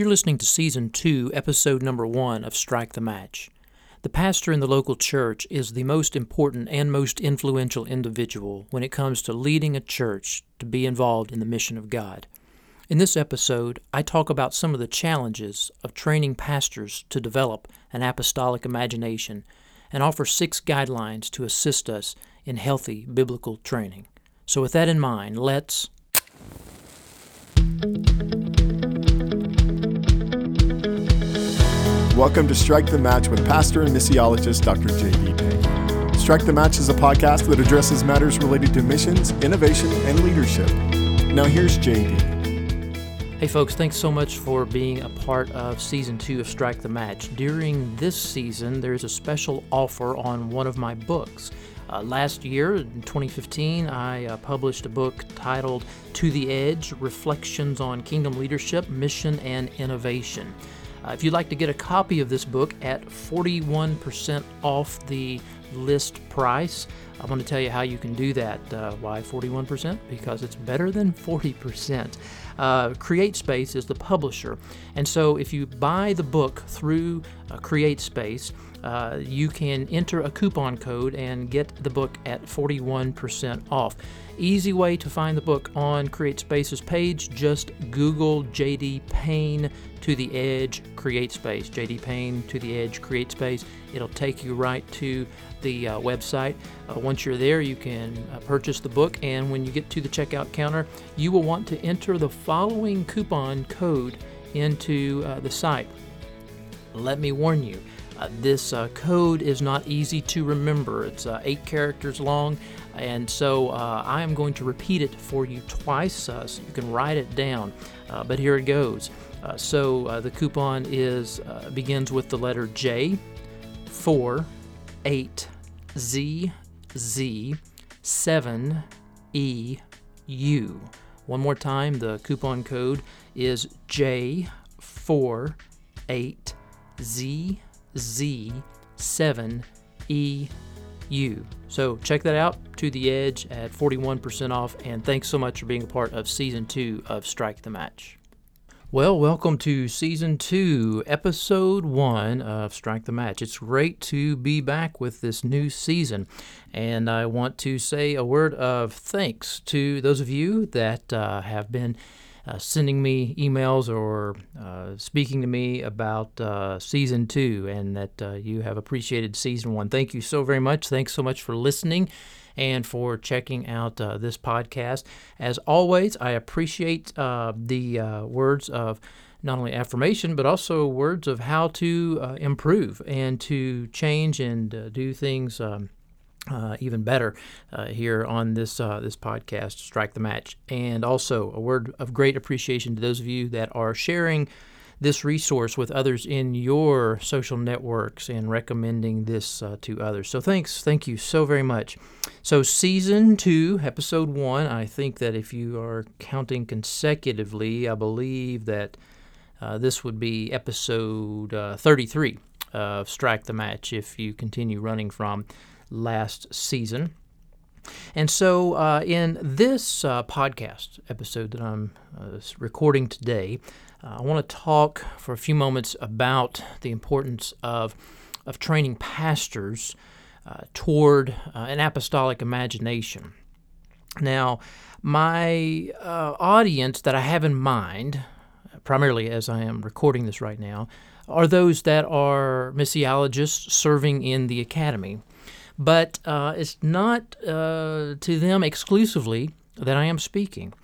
You're listening to Season 2, Episode Number 1 of Strike the Match. The pastor in the local church is the most important and most influential individual when it comes to leading a church to be involved in the mission of God. In this episode, I talk about some of the challenges of training pastors to develop an apostolic imagination and offer six guidelines to assist us in healthy biblical training. So, with that in mind, let's Welcome to Strike the Match with pastor and missiologist Dr. J.D. Payne. Strike the Match is a podcast that addresses matters related to missions, innovation, and leadership. Now, here's J.D. Hey, folks, thanks so much for being a part of season two of Strike the Match. During this season, there's a special offer on one of my books. Uh, last year, in 2015, I uh, published a book titled To the Edge Reflections on Kingdom Leadership, Mission, and Innovation. Uh, if you'd like to get a copy of this book at 41% off the list price, I want to tell you how you can do that. Uh, why 41%? Because it's better than 40%. Uh, CreateSpace is the publisher. And so if you buy the book through uh, CreateSpace, uh, you can enter a coupon code and get the book at 41% off. Easy way to find the book on CreateSpace's page, just Google JD Payne to the Edge CreateSpace. JD Payne to the Edge CreateSpace. It'll take you right to the uh, website. Uh, once you're there, you can uh, purchase the book, and when you get to the checkout counter, you will want to enter the following coupon code into uh, the site. Let me warn you. Uh, this uh, code is not easy to remember. It's eight characters long, and so I am going to repeat it for you twice so you can write it down. But here it goes. Uh, so uh, the coupon is uh, begins with the letter J, 4, 8, Z, Z, 7, E, U. One more time, the coupon code is J, 4, 8, Z, Z7EU. So check that out to the edge at 41% off, and thanks so much for being a part of season two of Strike the Match. Well, welcome to season two, episode one of Strike the Match. It's great to be back with this new season, and I want to say a word of thanks to those of you that uh, have been uh, sending me emails or uh, speaking to me about uh, season two and that uh, you have appreciated season one. Thank you so very much. Thanks so much for listening and for checking out uh, this podcast. As always, I appreciate uh, the words of not only affirmation, but also words of how to improve and to change and do things. Um, uh, even better uh, here on this uh, this podcast, Strike the Match, and also a word of great appreciation to those of you that are sharing this resource with others in your social networks and recommending this uh, to others. So thanks, thank you so very much. So season two, episode one. I think that if you are counting consecutively, I believe that uh, this would be episode uh, 33 of Strike the Match if you continue running from last season. And so, uh, in this uh, podcast episode that I'm uh, recording today, I want to talk for a few moments about the importance of, of training pastors uh, toward uh, an apostolic imagination. Now, my audience that I have in mind, primarily as I am recording this right now, are those that are missiologists serving in the academy but uh, it's not uh, to them exclusively that I am speaking.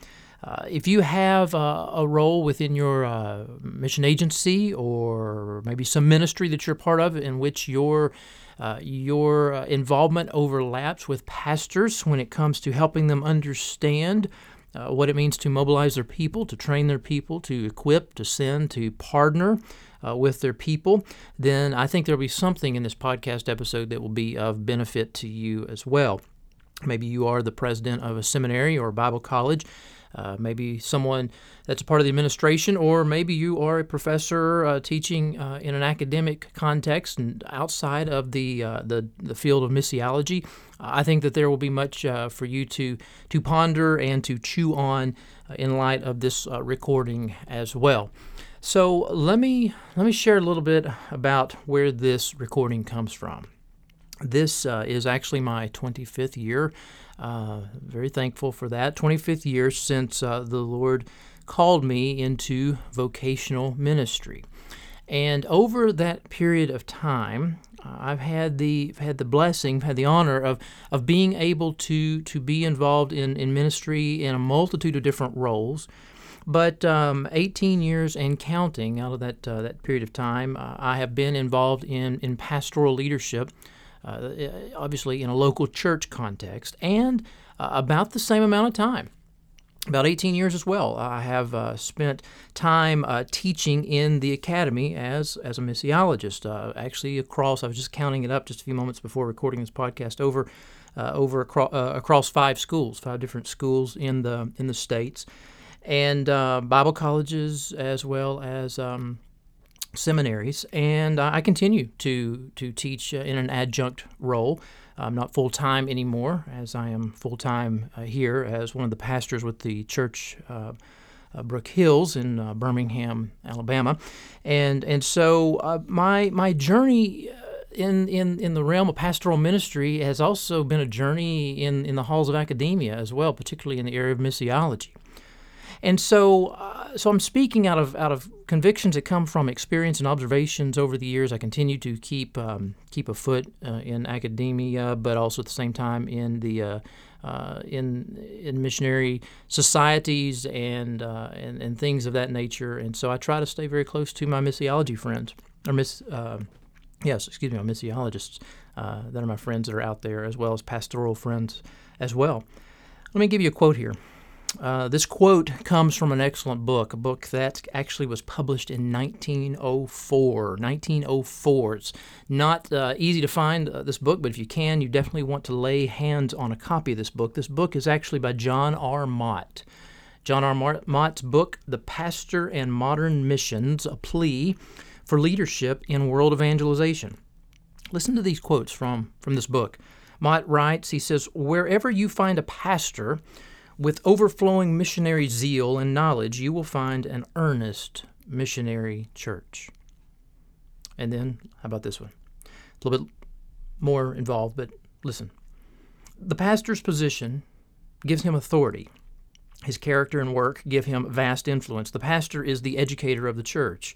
Uh, if you have a role within your uh, mission agency or maybe some ministry that you're part of in which your uh, your uh, involvement overlaps with pastors when it comes to helping them understand uh, what it means to mobilize their people, to train their people, to equip, to send, to partner with their people, then I think there'll be something in this podcast episode that will be of benefit to you as well. Maybe you are the president of a seminary or a Bible college. Uh, maybe someone that's a part of the administration, or maybe you are a professor uh, teaching uh, in an academic context and outside of the uh, the, the field of missiology. I think that there will be much uh, for you to to ponder and to chew on uh, in light of this recording as well. So let me let me share a little bit about where this recording comes from. This is actually my 25th year. Uh, very thankful for that. 25th year since uh, the Lord called me into vocational ministry. And over that period of time, uh, I've had the had the blessing, had the honor of of being able to to be involved in in ministry in a multitude of different roles. But um, 18 years and counting out of that uh, that period of time, I have been involved in in pastoral leadership, uh, obviously in a local church context, and uh, about the same amount of time about 18 years as well. I have uh, spent time uh, teaching in the academy as as a missiologist. Uh, actually, across I was just counting it up just a few moments before recording this podcast over uh, over across, across five schools, five different schools in the in the states, and Bible colleges as well as. Um, seminaries, and I continue to to teach in an adjunct role I'm not full time anymore, as I am full time uh, here as one of the pastors with the church. Uh, uh, Brook Hills in uh, Birmingham, Alabama, and and so uh, my my journey uh, in, in in the realm of pastoral ministry has also been a journey in in the halls of academia as well, particularly in the area of missiology. And so, uh, so I'm speaking out of out of convictions that come from experience and observations over the years. I continue to keep um, keep a foot uh, in academia, but also at the same time in the uh, uh in in missionary societies and, uh, and and things of that nature. And so I try to stay very close to my missiology friends or miss. Uh, yes, excuse me, my missiologists that are my friends that are out there, as well as pastoral friends as well. Let me give you a quote here. Uh, this quote comes from an excellent book, a book that actually was published in 1904. 1904. It's not uh, easy to find uh, this book, but if you can, you definitely want to lay hands on a copy of this book. This book is actually by John R. Mott. John R. Mott's book, The Pastor and Modern Missions A Plea for Leadership in World Evangelization. Listen to these quotes from, from this book. Mott writes, he says, Wherever you find a pastor, with overflowing missionary zeal and knowledge, you will find an earnest missionary church. And then, how about this one? A little bit more involved, but listen. The pastor's position gives him authority. His character and work give him vast influence. The pastor is the educator of the church.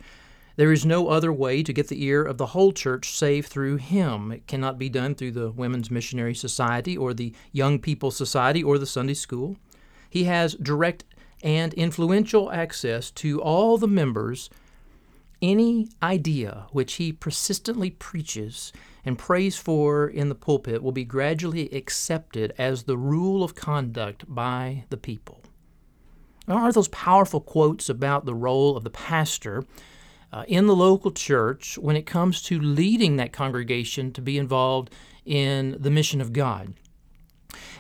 There is no other way to get the ear of the whole church save through him. It cannot be done through the Women's Missionary Society or the Young People Society or the Sunday School. He has direct and influential access to all the members. Any idea which he persistently preaches and prays for in the pulpit will be gradually accepted as the rule of conduct by the people. There are those powerful quotes about the role of the pastor uh, in the local church when it comes to leading that congregation to be involved in the mission of God.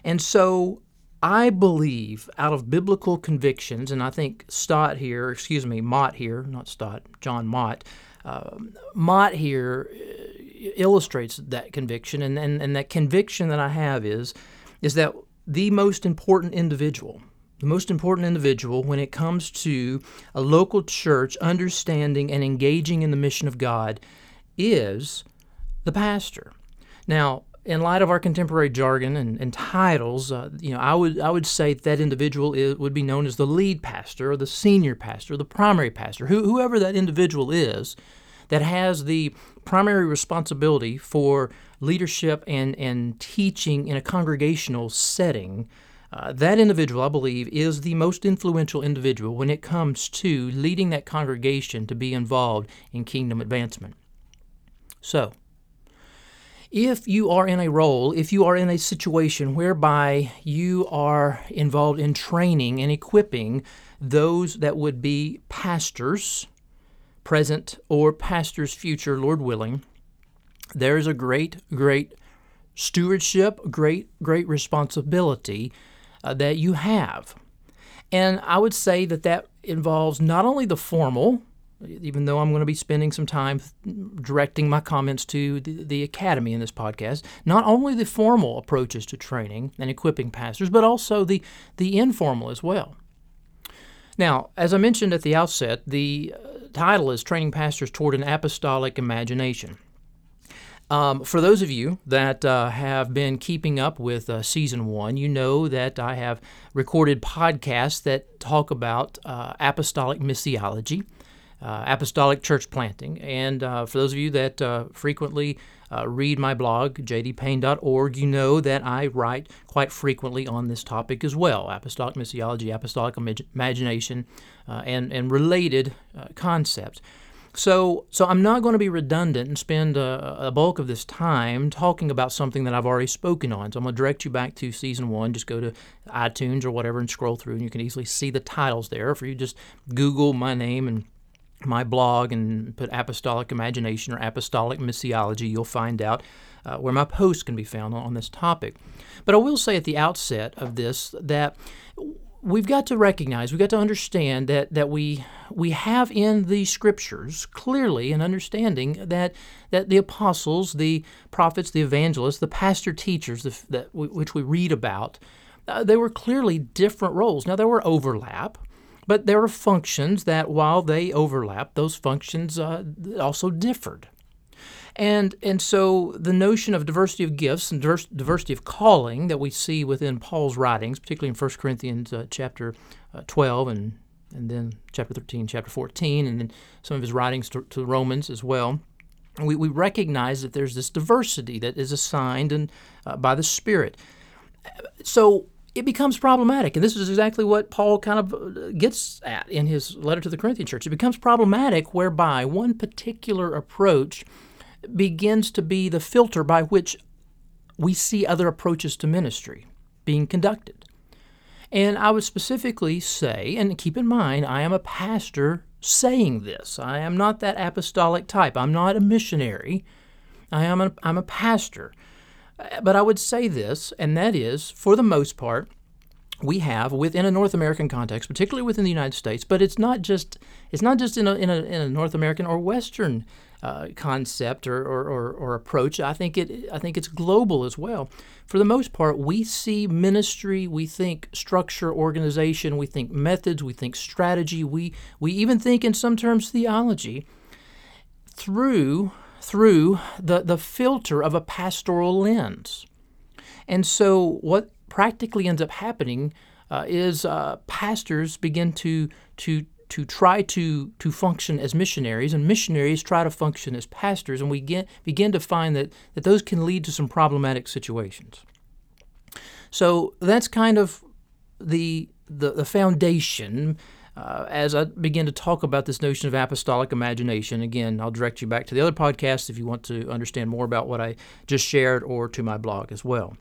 And so I believe out of biblical convictions, and I think Stott here, excuse me, Mott here, not Stott, John Mott, uh, Mott here uh, illustrates that conviction, and, and, and that conviction that I have is, is that the most important individual, the most important individual when it comes to a local church understanding and engaging in the mission of God is the pastor. Now, in light of our contemporary jargon and, and titles, uh, you know, I would I would say that individual is, would be known as the lead pastor or the senior pastor, or the primary pastor, who, whoever that individual is, that has the primary responsibility for leadership and and teaching in a congregational setting. Uh, that individual, I believe, is the most influential individual when it comes to leading that congregation to be involved in kingdom advancement. So, if you are in a role, if you are in a situation whereby you are involved in training and equipping those that would be pastors, present or pastors future, Lord willing, there is a great, great stewardship, great, great responsibility uh, that you have. And I would say that that involves not only the formal, even though I'm going to be spending some time directing my comments to the, the, academy in this podcast, not only the formal approaches to training and equipping pastors, but also the, the informal as well. Now, as I mentioned at the outset, the uh, title is Training Pastors Toward an Apostolic Imagination. Um, for those of you that uh, have been keeping up with uh, season one, you know that I have recorded podcasts that talk about uh, apostolic missiology, uh, apostolic church planting. And uh, for those of you that uh, frequently read my blog, jdpayne.org, you know that I write quite frequently on this topic as well apostolic missiology, apostolic imagination, and, and related concepts. So, so I'm not going to be redundant and spend a, a, bulk of this time talking about something that I've already spoken on. So I'm going to direct you back to season one. Just go to iTunes or whatever and scroll through, and you can easily see the titles there. For you just Google my name and my blog and put apostolic imagination or apostolic missiology, you'll find out uh, where my posts can be found on, this topic. But I will say at the outset of this that we've got to recognize, we've got to understand that, that we we have in the scriptures clearly an understanding that that the apostles, the prophets, the evangelists, the pastor teachers the, that which we read about, uh, they were clearly different roles. Now there were overlap, but there are functions that while they overlap, those functions uh, also differed. And, and so the notion of diversity of gifts and diversity of calling that we see within Paul's writings, particularly in 1 Corinthians uh, chapter uh, 12 and, and then chapter 13, chapter 14, and then some of his writings to, to Romans as well, we, we recognize that there's this diversity that is assigned and, uh, by the Spirit. So it becomes problematic. And this is exactly what Paul kind of uh, gets at in his letter to the Corinthian church. It becomes problematic whereby one particular approach begins to be the filter by which we see other approaches to ministry being conducted. And I would specifically say, and keep in mind, I am a pastor saying this. I am not that apostolic type. I'm not a missionary. I am a, I'm a pastor. But I would say this, and that is, for the most part, we have within a North American context, particularly within the United States, but it's not just it's not just in a, in a, in a North American or Western uh, concept or, or, or, or, approach. I think it I think it's global as well. For the most part, we see ministry, we think structure, organization, we think methods, we think strategy, we we even think in some terms theology through through the, the filter of a pastoral lens. And so what practically ends up happening uh, is uh, pastors begin to to to try to to function as missionaries, and missionaries try to function as pastors, and we get, begin to find that that those can lead to some problematic situations. So that's kind of the the, the foundation. Uh, as I begin to talk about this notion of apostolic imagination, again, I'll direct you back to the other podcast if you want to understand more about what I just shared or to my blog as well.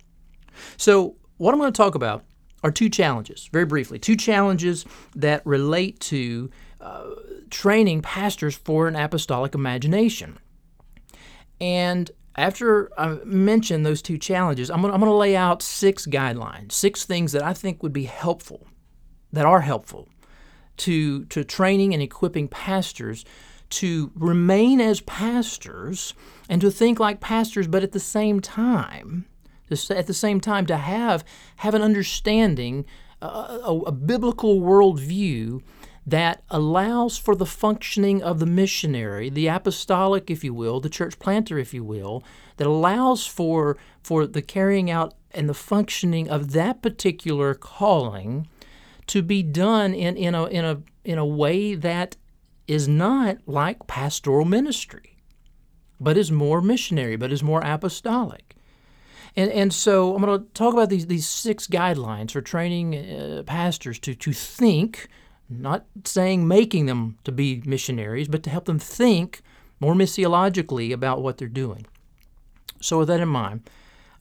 So, what I'm going to talk about are two challenges, very briefly, two challenges that relate to uh, training pastors for an apostolic imagination. And after I mention those two challenges, I'm going, I'm going to lay out six guidelines, six things that I think would be helpful, that are helpful to, to training and equipping pastors to remain as pastors and to think like pastors, but at the same time, at the same time to have have an understanding, uh, a, a biblical worldview that allows for the functioning of the missionary, the apostolic, if you will, the church planter, if you will, that allows for for the carrying out and the functioning of that particular calling to be done in, in a in a in a way that is not like pastoral ministry, but is more missionary, but is more apostolic. And, and so I'm going to talk about these, these six guidelines for training uh, pastors to, to think, not saying making them to be missionaries, but to help them think more missiologically about what they're doing. So, with that in mind,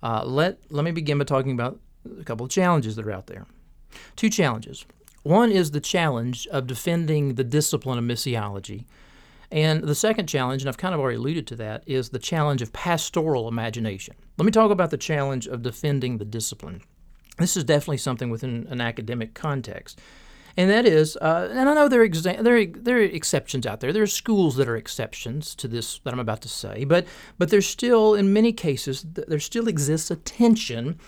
uh, let, let me begin by talking about a couple of challenges that are out there. Two challenges. One is the challenge of defending the discipline of missiology and the second challenge, and I've kind of already alluded to that, is the challenge of pastoral imagination. Let me talk about the challenge of defending the discipline. This is definitely something within an academic context. And that is, uh, and I know there are, exa- there, are, there are exceptions out there. There are schools that are exceptions to this that I'm about to say, but but there's still, in many cases, there still exists a tension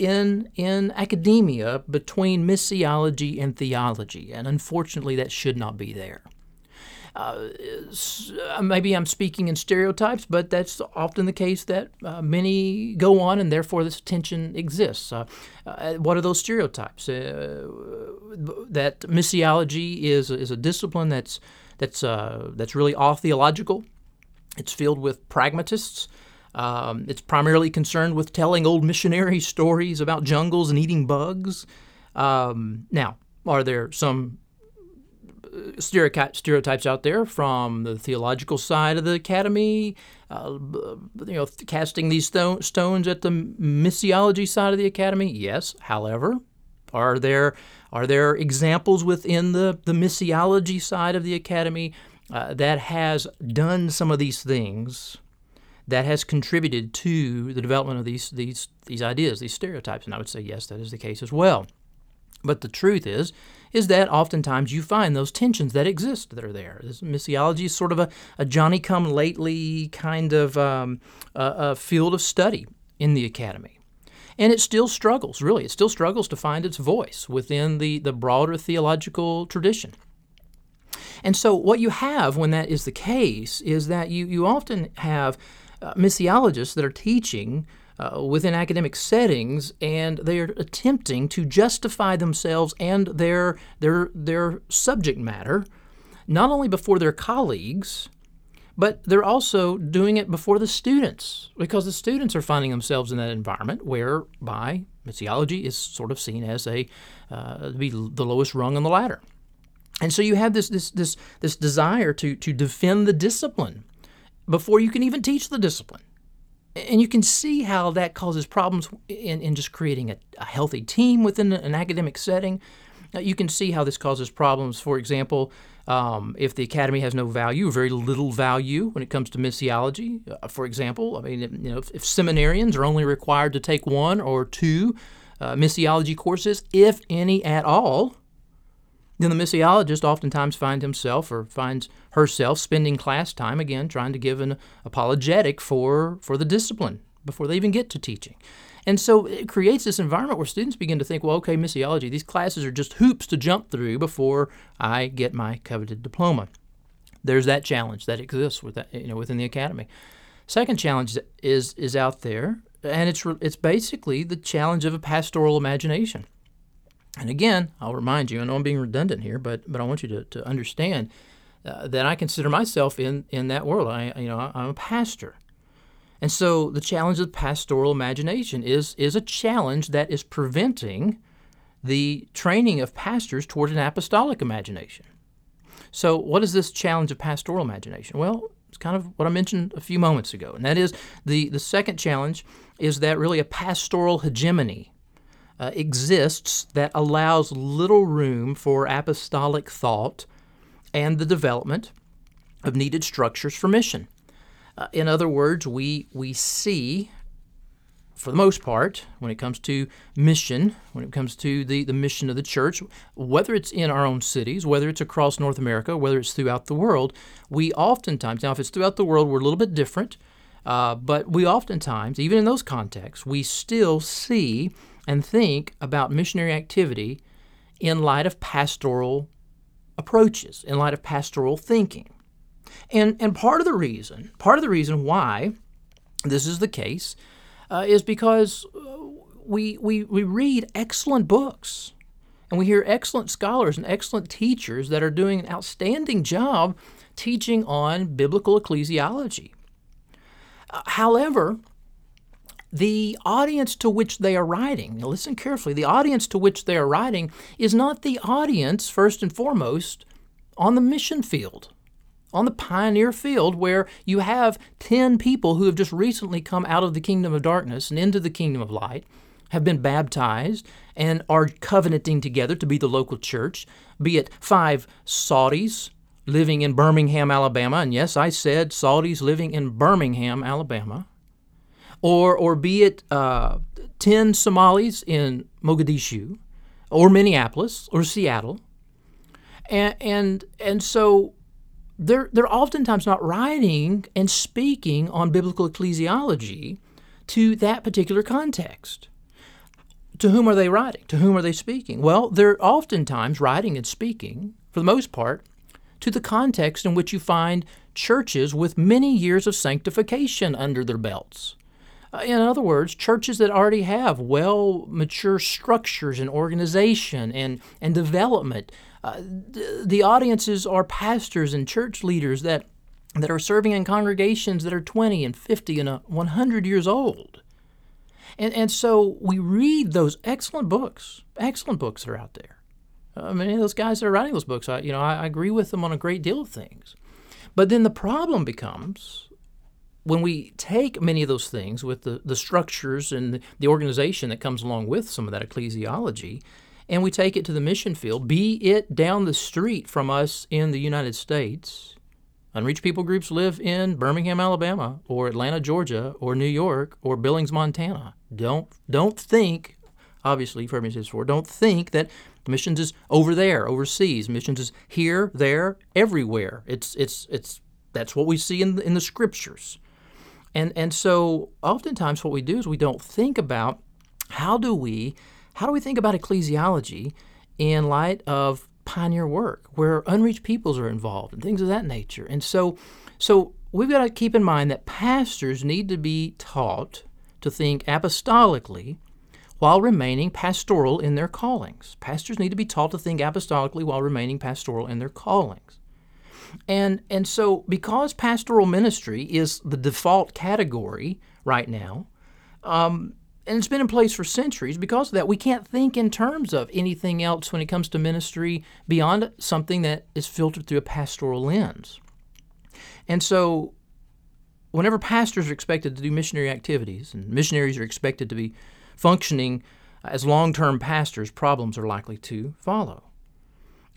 in in academia between missiology and theology, and unfortunately, that should not be there. Uh, maybe I'm speaking in stereotypes, but that's often the case that uh, many go on, and therefore this tension exists. Uh, uh what are those stereotypes? Uh, that missiology is is a discipline that's that's uh, that's really all theological. It's filled with pragmatists. Um, it's primarily concerned with telling old missionary stories about jungles and eating bugs. Um, now, are there some stereotypes out there from the theological side of the academy, uh, you know, casting these stone, stones at the missiology side of the academy. Yes, however, are there are there examples within the the missiology side of the academy uh, that has done some of these things? That has contributed to the development of these these these ideas, these stereotypes, and I would say yes, that is the case as well. But the truth is, is that oftentimes you find those tensions that exist that are there. This missiology is sort of a, a Johnny come lately kind of um, a, a field of study in the academy. And it still struggles, really. It still struggles to find its voice within the, the broader theological tradition. And so, what you have when that is the case is that you, you often have uh, missiologists that are teaching uh, within academic settings, and they are attempting to justify themselves and their their their subject matter, not only before their colleagues, but they're also doing it before the students because the students are finding themselves in that environment whereby missiology is sort of seen as a uh, be the lowest rung on the ladder. And so you have this this this this desire to to defend the discipline before you can even teach the discipline and you can see how that causes problems in, in just creating a, a healthy team within an academic setting. Uh, you can see how this causes problems, for example, um, if the academy has no value, very little value when it comes to missiology. Uh, for example, I mean, you know, if, if, seminarians are only required to take one or two uh, missiology courses, if any at all, then the missiologist oftentimes finds himself or finds herself spending class time again trying to give an apologetic for, for the discipline before they even get to teaching. And so it creates this environment where students begin to think, well, okay, missiology, these classes are just hoops to jump through before I get my coveted diploma. There's that challenge that exists with that, you know, within the academy. Second challenge is is out there, and it's it's basically the challenge of a pastoral imagination. And again, I'll remind you, I know I'm being redundant here, but but I want you to, to understand uh, that I consider myself in, in that world. I you know I'm a pastor, and so the challenge of pastoral imagination is is a challenge that is preventing the training of pastors toward an apostolic imagination. So, what is this challenge of pastoral imagination? Well, it's kind of what I mentioned a few moments ago, and that is the the second challenge is that really a pastoral hegemony uh, exists that allows little room for apostolic thought and the development of needed structures for mission. Uh, in other words, we, we see, for the most part, when it comes to mission, when it comes to the, the mission of the church, whether it's in our own cities, whether it's across North America, whether it's throughout the world, we oftentimes, now if it's throughout the world, we're a little bit different, uh, but we oftentimes, even in those contexts, we still see and think about missionary activity in light of pastoral approaches, in light of pastoral thinking. And, and part of the reason, part of the reason why this is the case uh, is because uh, we, we, we read excellent books and we hear excellent scholars and excellent teachers that are doing an outstanding job teaching on biblical ecclesiology. Uh, however, the audience to which they are writing, listen carefully, the audience to which they are writing is not the audience, first and foremost, on the mission field, on the pioneer field where you have 10 people who have just recently come out of the kingdom of darkness and into the kingdom of light, have been baptized, and are covenanting together to be the local church, be it five Saudis living in Birmingham, Alabama, and yes, I said Saudis living in Birmingham, Alabama or or be it uh, ten Somalis in Mogadishu, or Minneapolis, or Seattle, and and and so they're they're oftentimes not writing and speaking on biblical ecclesiology to that particular context. To whom are they writing? To whom are they speaking? Well, they're oftentimes writing and speaking, for the most part, to the context in which you find churches with many years of sanctification under their belts. Uh, in other words, churches that already have well mature structures and organization and, and development. Uh, the, the audiences are pastors and church leaders that, that are serving in congregations that are 20 and 50 and 100 years old. And, and so we read those excellent books, excellent books that are out there. Uh, many of those guys that are writing those books, I, you know, I, I agree with them on a great deal of things. But then the problem becomes when we take many of those things with the, the structures and the organization that comes along with some of that ecclesiology, and we take it to the mission field, be it down the street from us in the United States. Unreached people groups live in Birmingham, Alabama, or Atlanta, Georgia, or New York, or Billings, Montana. Don't don't think, obviously, you've heard me say this before. Don't think that missions is over there, overseas. Missions is here, there, everywhere. It's it's it's that's what we see in the, in the scriptures. And and so oftentimes what we do is we don't think about how do we how do we think about ecclesiology in light of pioneer work where unreached peoples are involved and things of that nature. And so so we've got to keep in mind that pastors need to be taught to think apostolically while remaining pastoral in their callings. Pastors need to be taught to think apostolically while remaining pastoral in their callings. And and so because pastoral ministry is the default category right now, um, and it's been in place for centuries, because of that, we can't think in terms of anything else when it comes to ministry beyond something that is filtered through a pastoral lens. And so whenever pastors are expected to do missionary activities and missionaries are expected to be functioning as long term pastors, problems are likely to follow.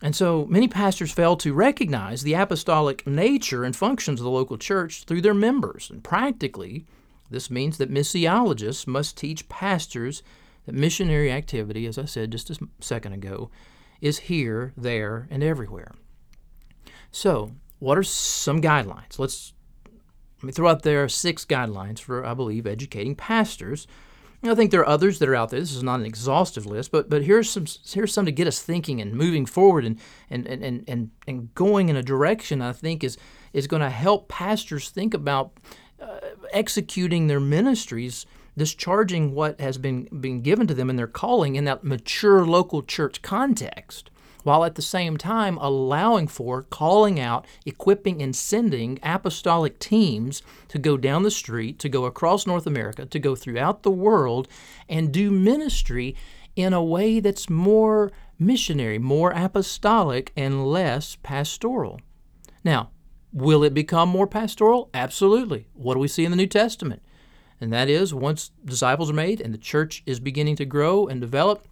And so many pastors fail to recognize the apostolic nature and functions of the local church through their members. And practically, this means that missiologists must teach pastors that missionary activity, as I said just a second ago, is here, there, and everywhere. So, what are some guidelines? Let's let me throw out there six guidelines for, I believe, educating pastors I think there are others that are out there. This is not an exhaustive list, but but here's some here's some to get us thinking and moving forward and and and and, and going in a direction I think is is going to help pastors think about uh, executing their ministries, discharging what has been been given to them in their calling in that mature local church context while at the same time allowing for calling out, equipping, and sending apostolic teams to go down the street, to go across North America, to go throughout the world and do ministry in a way that's more missionary, more apostolic, and less pastoral. Now, will it become more pastoral? Absolutely. What do we see in the New Testament? And that is, once disciples are made and the church is beginning to grow and develop,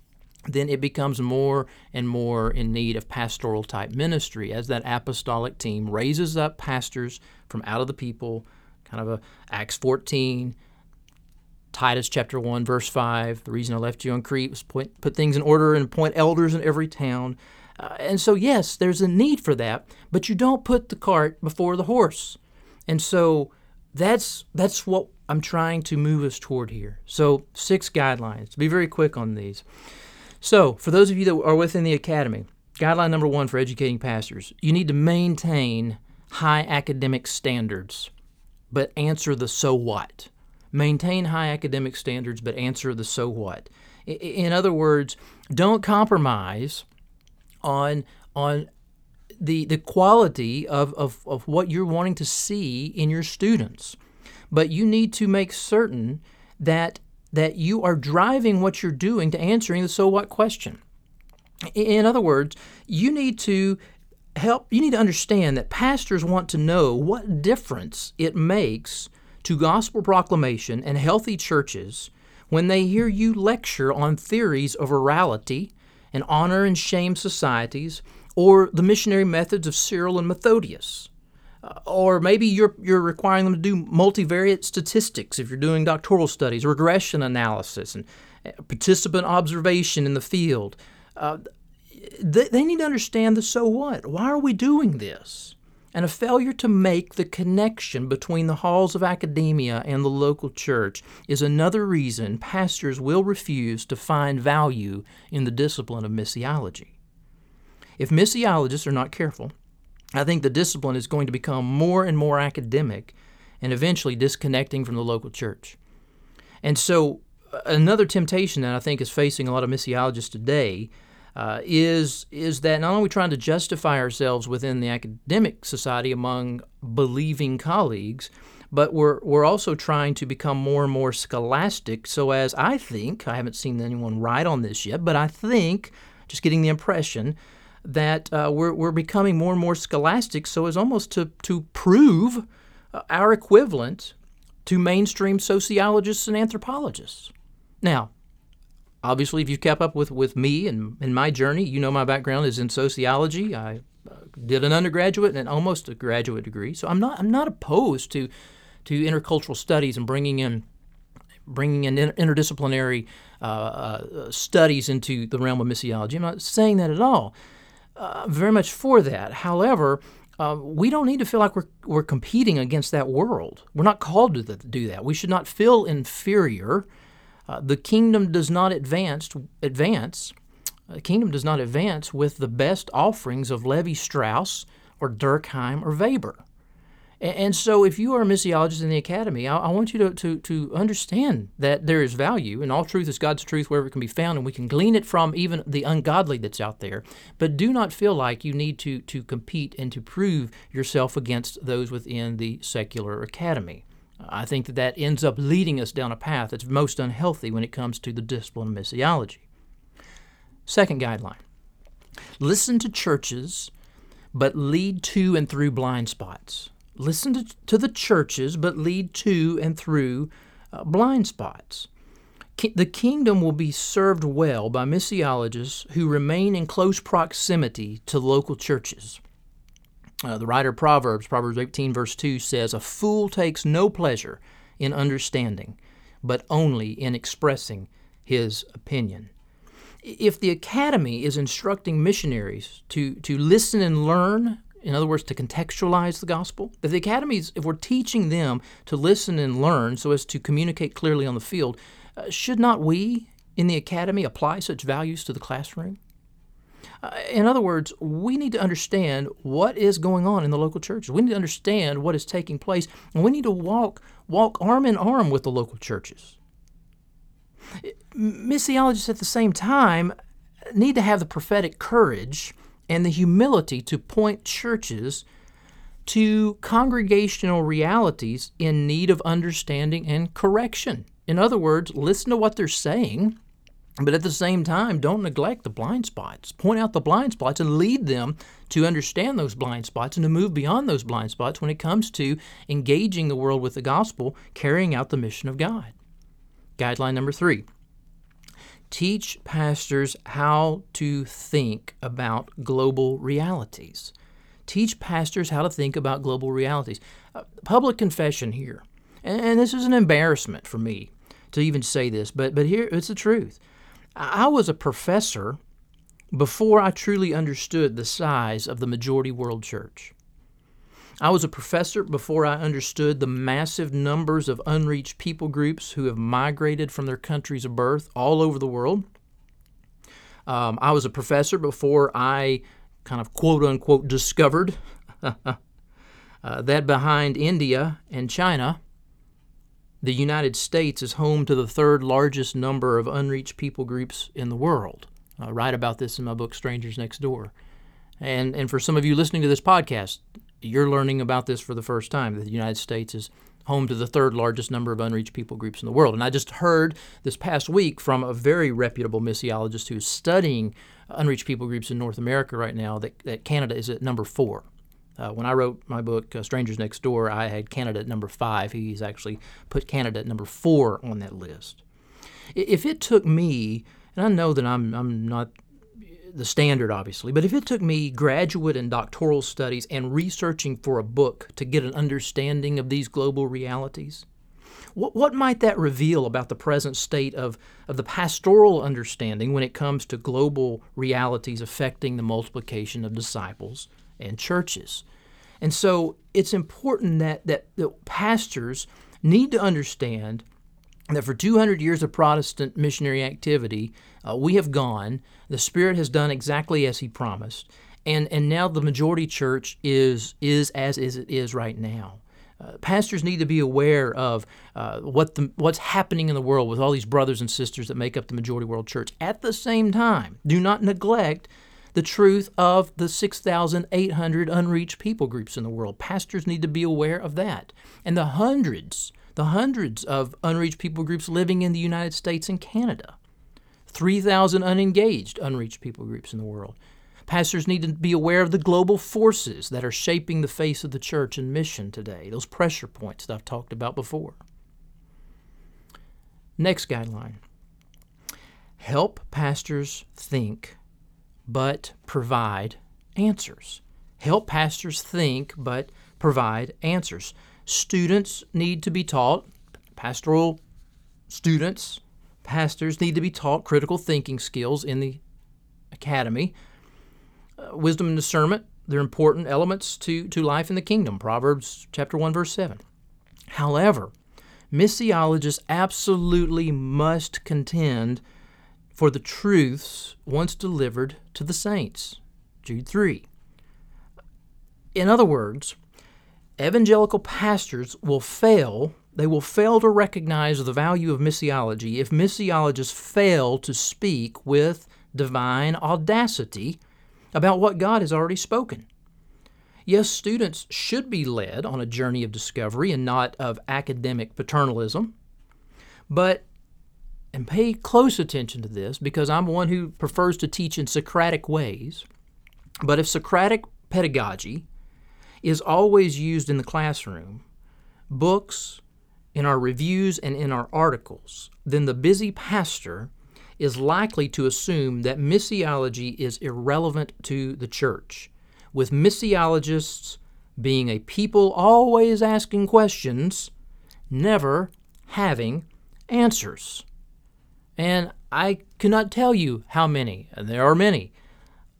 then it becomes more and more in need of pastoral type ministry as that apostolic team raises up pastors from out of the people, kind of a Acts 14, Titus chapter 1, verse 5. The reason I left you on Crete was point, put things in order and appoint elders in every town. Uh, and so, yes, there's a need for that, but you don't put the cart before the horse. And so that's that's what I'm trying to move us toward here. So, six guidelines. To be very quick on these. So, for those of you that are within the academy, guideline number one for educating pastors you need to maintain high academic standards, but answer the so what. Maintain high academic standards, but answer the so what. In other words, don't compromise on on the the quality of, of, of what you're wanting to see in your students. But you need to make certain that that you are driving what you're doing to answering the so what question. In other words, you need to help, you need to understand that pastors want to know what difference it makes to gospel proclamation and healthy churches when they hear you lecture on theories of orality and honor and shame societies or the missionary methods of Cyril and Methodius. Or maybe you're you're requiring them to do multivariate statistics if you're doing doctoral studies, regression analysis, and uh, participant observation in the field. Uh, they, they need to understand the so what. Why are we doing this? And a failure to make the connection between the halls of academia and the local church is another reason pastors will refuse to find value in the discipline of missiology. If missiologists are not careful, I think the discipline is going to become more and more academic and eventually disconnecting from the local church. And so, uh, another temptation that I think is facing a lot of missiologists today uh, is is that not only trying to justify ourselves within the academic society among believing colleagues, but we're we're also trying to become more and more scholastic. So as I think, I haven't seen anyone write on this yet, but I think, just getting the impression that uh, we're we're becoming more and more scholastic. So as almost to to prove uh, our equivalent to mainstream sociologists and anthropologists. Now, obviously, if you've kept up with, with me and, and my journey, you know my background is in sociology. I uh, did an undergraduate and almost a graduate degree, so I'm not I'm not opposed to to intercultural studies and bringing in bringing in interdisciplinary uh, uh, studies into the realm of missiology. I'm not saying that at all. Uh, very much for that. However, uh, we don't need to feel like we're, we're competing against that world. We're not called to do that. We should not feel inferior uh, the kingdom does not advance. Advance. Uh, the kingdom does not advance with the best offerings of Lévi-Strauss or Durkheim or Weber. And, and so, if you are a missiologist in the academy, I, I want you to, to, to understand that there is value, and all truth is God's truth wherever it can be found, and we can glean it from even the ungodly that's out there. But do not feel like you need to, to compete and to prove yourself against those within the secular academy. I think that that ends up leading us down a path that's most unhealthy when it comes to the discipline of missiology. Second guideline listen to churches, but lead to and through blind spots. Listen to, to the churches, but lead to and through uh, blind spots. The kingdom will be served well by missiologists who remain in close proximity to local churches. Uh, the writer of Proverbs, Proverbs 18, verse 2, says, A fool takes no pleasure in understanding, but only in expressing his opinion. If the academy is instructing missionaries to, to listen and learn, in other words, to contextualize the gospel, if the academies, if we're teaching them to listen and learn so as to communicate clearly on the field, uh, should not we in the academy apply such values to the classroom? Uh, in other words, we need to understand what is going on in the local churches. We need to understand what is taking place, and we need to walk walk arm in arm with the local churches. Missiologists at the same time need to have the prophetic courage and the humility to point churches to congregational realities in need of understanding and correction. In other words, listen to what they're saying but at the same time, don't neglect the blind spots. Point out the blind spots and lead them to understand those blind spots and to move beyond those blind spots when it comes to engaging the world with the gospel, carrying out the mission of God. Guideline number three teach pastors how to think about global realities. Teach pastors how to think about global realities. Uh, public confession here, and, and this is an embarrassment for me to even say this, but, but here it's the truth. I was a professor before I truly understood the size of the majority world church. I was a professor before I understood the massive numbers of unreached people groups who have migrated from their countries of birth all over the world. Um, I was a professor before I kind of quote unquote discovered uh, that behind India and China, the United States is home to the third largest number of unreached people groups in the world. I write about this in my book, Strangers Next Door. And, and for some of you listening to this podcast, you're learning about this for the first time that the United States is home to the third largest number of unreached people groups in the world. And I just heard this past week from a very reputable missiologist who is studying unreached people groups in North America right now that, that Canada is at number four. Uh, when I wrote my book, uh, Strangers Next Door, I had Canada at number five. He's actually put Canada at number four on that list. If it took me, and I know that I'm, I'm not the standard, obviously, but if it took me graduate and doctoral studies and researching for a book to get an understanding of these global realities, What, what might that reveal about the present state of, of the pastoral understanding when it comes to global realities affecting the multiplication of disciples and churches? And so it's important that, that, that pastors need to understand that for 200 years of Protestant missionary activity, uh, we have gone. The Spirit has done exactly as He promised, and and now the majority church is is as is it is right now. Uh, pastors need to be aware of uh, what the, what's happening in the world with all these brothers and sisters that make up the majority world church. At the same time, do not neglect the truth of the 6,800 unreached people groups in the world. Pastors need to be aware of that. And the hundreds, the hundreds of unreached people groups living in the United States and Canada. 3,000 unengaged unreached people groups in the world. Pastors need to be aware of the global forces that are shaping the face of the church and mission today, those pressure points that I've talked about before. Next guideline help pastors think, but provide answers. Help pastors think, but provide answers. Students need to be taught, pastoral students, pastors need to be taught critical thinking skills in the academy uh, wisdom and discernment, they're important elements to, to life in the kingdom. Proverbs chapter 1, verse 7. However, missiologists absolutely must contend for the truths once delivered to the saints. Jude 3. In other words, evangelical pastors will fail, they will fail to recognize the value of missiology if missiologists fail to speak with divine audacity about what God has already spoken. Yes, students should be led on a journey of discovery and not of academic paternalism. But, and pay close attention to this because I'm one who prefers to teach in Socratic ways. But if Socratic pedagogy is always used in the classroom, books, in our reviews, and in our articles, then the busy pastor is likely to assume that missiology is irrelevant to the church, with missiologists being a people always asking questions, never having answers. And I cannot tell you how many, and there are many,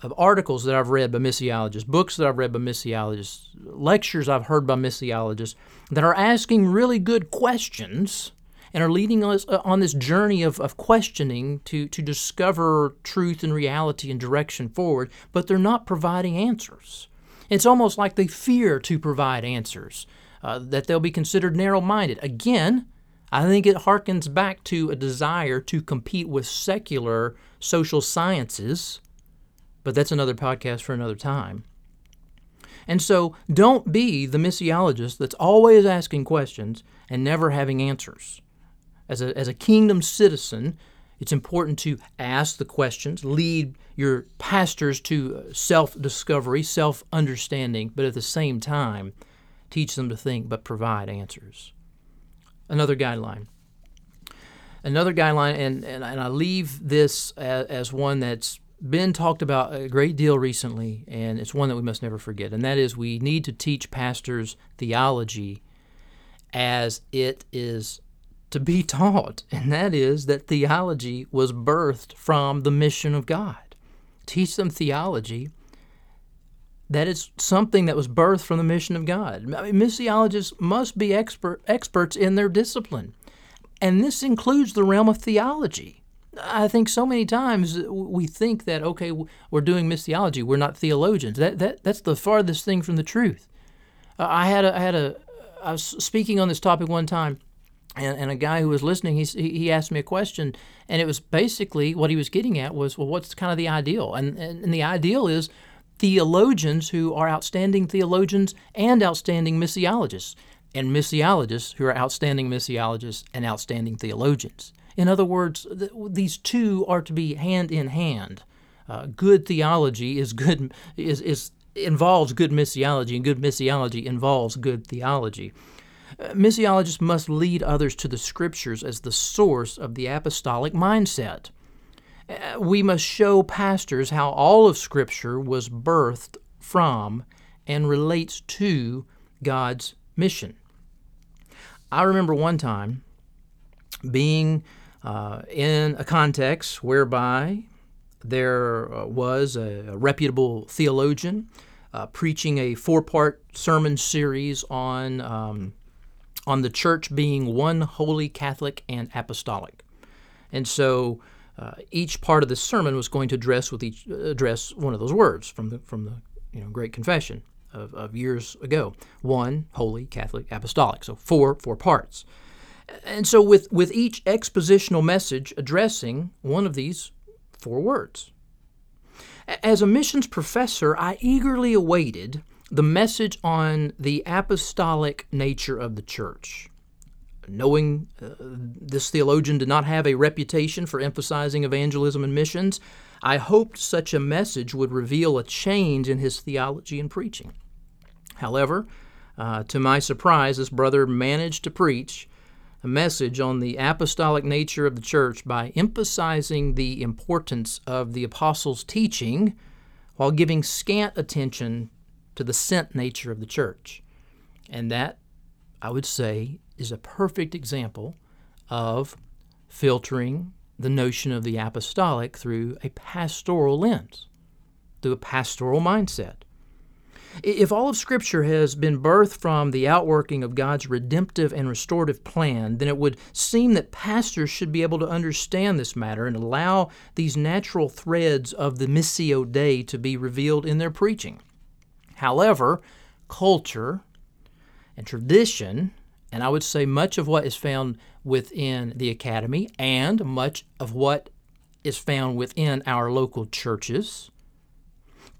of articles that I've read by missiologists, books that I've read by missiologists, lectures I've heard by missiologists that are asking really good questions and are leading us uh, on this journey of, of questioning to, to discover truth and reality and direction forward, but they're not providing answers. It's almost like they fear to provide answers, uh, that they'll be considered narrow minded. Again, I think it harkens back to a desire to compete with secular social sciences, but that's another podcast for another time. And so don't be the missiologist that's always asking questions and never having answers as a, as a kingdom citizen, it's important to ask the questions, lead your pastors to uh, self discovery, self understanding, but at the same time, teach them to think but provide answers. Another guideline. Another guideline, and, and, and I leave this as, as one that's been talked about a great deal recently, and it's one that we must never forget, and that is we need to teach pastors theology as it is to be taught, and that is that theology was birthed from the mission of God. Teach them theology that is something that was birthed from the mission of God. I mean, missiologists must be expert, experts in their discipline, and this includes the realm of theology. I think so many times we think that okay, we're doing missiology, we're not theologians. That that that's the farthest thing from the truth. Uh, I had a I had a I was speaking on this topic one time and, and a guy who was listening, he, he asked me a question, and it was basically what he was getting at was, well, what's kind of the ideal? And, and, and the ideal is theologians who are outstanding theologians and outstanding missiologists, and missiologists who are outstanding missiologists and outstanding theologians. In other words, th- these two are to be hand in hand. Uh, good theology is good is, is involves good missiology, and good missiology involves good theology. Missiologists must lead others to the scriptures as the source of the apostolic mindset. Uh, we must show pastors how all of Scripture was birthed from and relates to God's mission. I remember one time being uh, in a context whereby there uh, was a, a, reputable theologian uh, preaching a four-part sermon series on um, on the church being one holy Catholic and apostolic, and so uh, each part of the sermon was going to address with each address one of those words from the from the you know Great Confession of, of years ago. One holy Catholic apostolic, so four four parts. And so, with, with each expositional message addressing one of these four words. As a missions professor, I eagerly awaited the message on the apostolic nature of the church. Knowing uh, this theologian did not have a reputation for emphasizing evangelism and missions, I hoped such a message would reveal a change in his theology and preaching. However, uh, to my surprise, this brother managed to preach a message on the apostolic nature of the church by emphasizing the importance of the apostles' teaching while giving scant attention to the sent nature of the church. And that, I would say, is a perfect example of filtering the notion of the apostolic through a pastoral lens, through a pastoral mindset. If all of Scripture has been birthed from the outworking of God's redemptive and restorative plan, then it would seem that pastors should be able to understand this matter and allow these natural threads of the Missio Dei to be revealed in their preaching. However, culture and tradition, and I would say much of what is found within the academy and much of what is found within our local churches,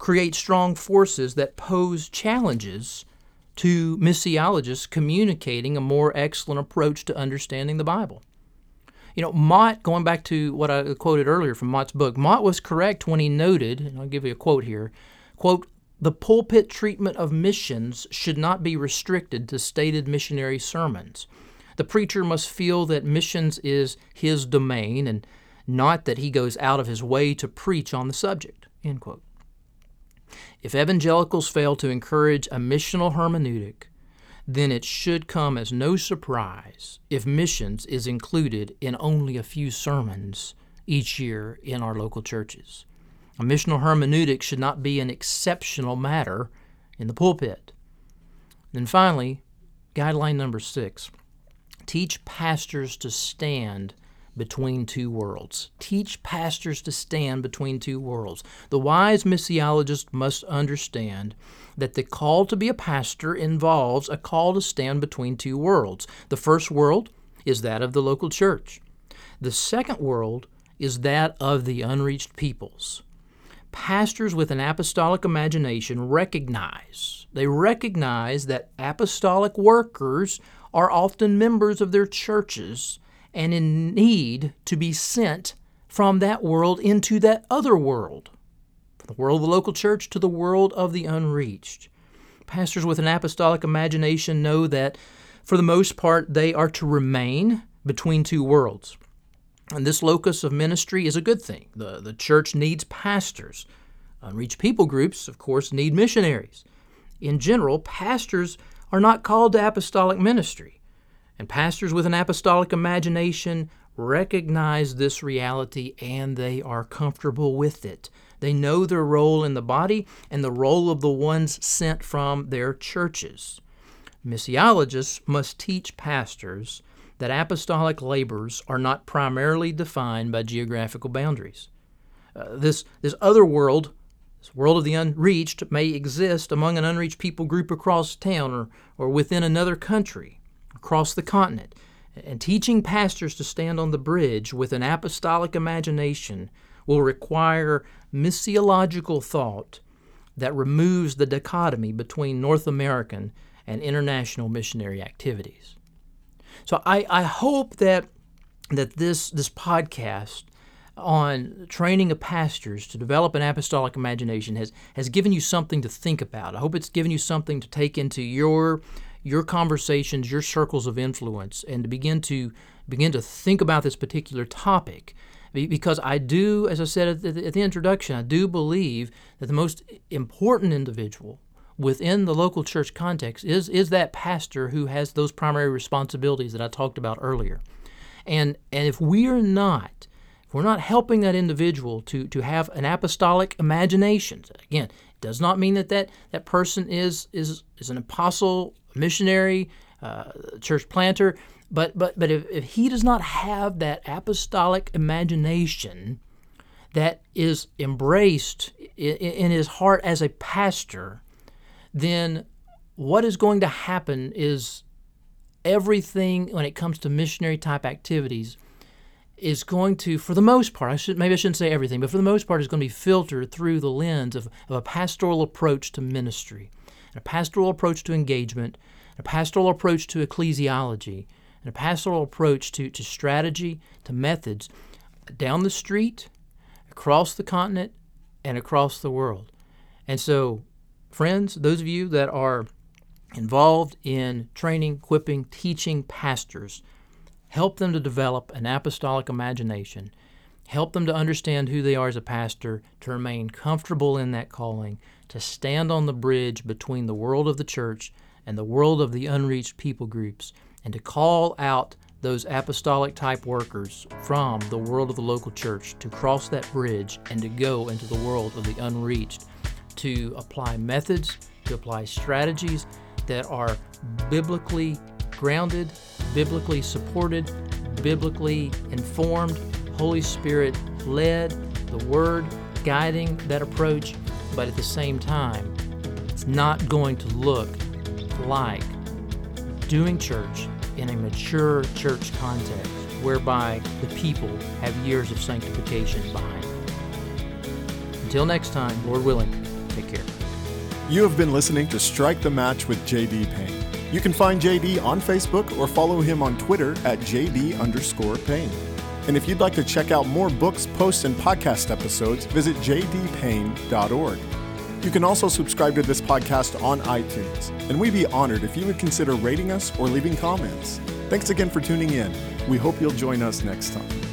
create strong forces that pose challenges to missiologists communicating a more excellent approach to understanding the Bible. You know, Mott, going back to what I quoted earlier from Mott's book, Mott was correct when he noted, and I'll give you a quote here, quote, the pulpit treatment of missions should not be restricted to stated missionary sermons. The preacher must feel that missions is his domain and not that he goes out of his way to preach on the subject. End quote. If evangelicals fail to encourage a missional hermeneutic, then it should come as no surprise if missions is included in only a few sermons each year in our local churches. A missional hermeneutic should not be an exceptional matter in the pulpit. And finally, guideline number six teach pastors to stand between two worlds. Teach pastors to stand between two worlds. The wise missiologist must understand that the call to be a pastor involves a call to stand between two worlds. The first world is that of the local church, the second world is that of the unreached peoples. Pastors with an apostolic imagination recognize, they recognize that apostolic workers are often members of their churches and in need to be sent from that world into that other world, from the world of the local church to the world of the unreached. Pastors with an apostolic imagination know that, for the most part, they are to remain between two worlds. And this locus of ministry is a good thing. The, the church needs pastors. Unreached people groups, of course, need missionaries. In general, pastors are not called to apostolic ministry. And pastors with an apostolic imagination recognize this reality and they are comfortable with it. They know their role in the body and the role of the ones sent from their churches. Missiologists must teach pastors that apostolic labors are not primarily defined by geographical boundaries. Uh, this, this other world, this world of the unreached, may exist among an unreached people group across town or, or within another country across the continent. And teaching pastors to stand on the bridge with an apostolic imagination will require missiological thought that removes the dichotomy between North American and international missionary activities. So I, I hope that that this this podcast on training of pastors to develop an apostolic imagination has has given you something to think about. I hope it's given you something to take into your your conversations, your circles of influence, and to begin to begin to think about this particular topic. Because I do, as I said at the, at the introduction, I do believe that the most important individual within the local church context is is that pastor who has those primary responsibilities that I talked about earlier. And and if we are not if we're not helping that individual to to have an apostolic imagination, again, it does not mean that that, that person is is is an apostle, missionary, uh, church planter, but but but if, if he does not have that apostolic imagination that is embraced in, in his heart as a pastor, then what is going to happen is everything when it comes to missionary type activities is going to, for the most part, I should maybe I shouldn't say everything, but for the most part, is going to be filtered through the lens of, of a pastoral approach to ministry, a pastoral approach to engagement, a pastoral approach to ecclesiology, and a pastoral approach to, to strategy, to methods, down the street, across the continent, and across the world. And so, friends, those of you that are involved in training, equipping, teaching pastors, help them to develop an apostolic imagination, help them to understand who they are as a pastor, to remain comfortable in that calling, to stand on the bridge between the world of the church and the world of the unreached people groups, and to call out those apostolic type workers from the world of the local church to cross that bridge and to go into the world of the unreached, to apply methods, to apply strategies that are biblically grounded, biblically supported, biblically informed, Holy Spirit led, the Word guiding that approach, but at the same time, it's not going to look like doing church in a mature church context whereby the people have years of sanctification behind them. Until next time, Lord willing, take care. You have been listening to Strike the Match with JD Payne. You can find JD on Facebook or follow him on Twitter at JD underscore Payne. And if you'd like to check out more books, posts, and podcast episodes, visit jdpayne.org. You can also subscribe to this podcast on iTunes, and we'd be honored if you would consider rating us or leaving comments. Thanks again for tuning in. We hope you'll join us next time.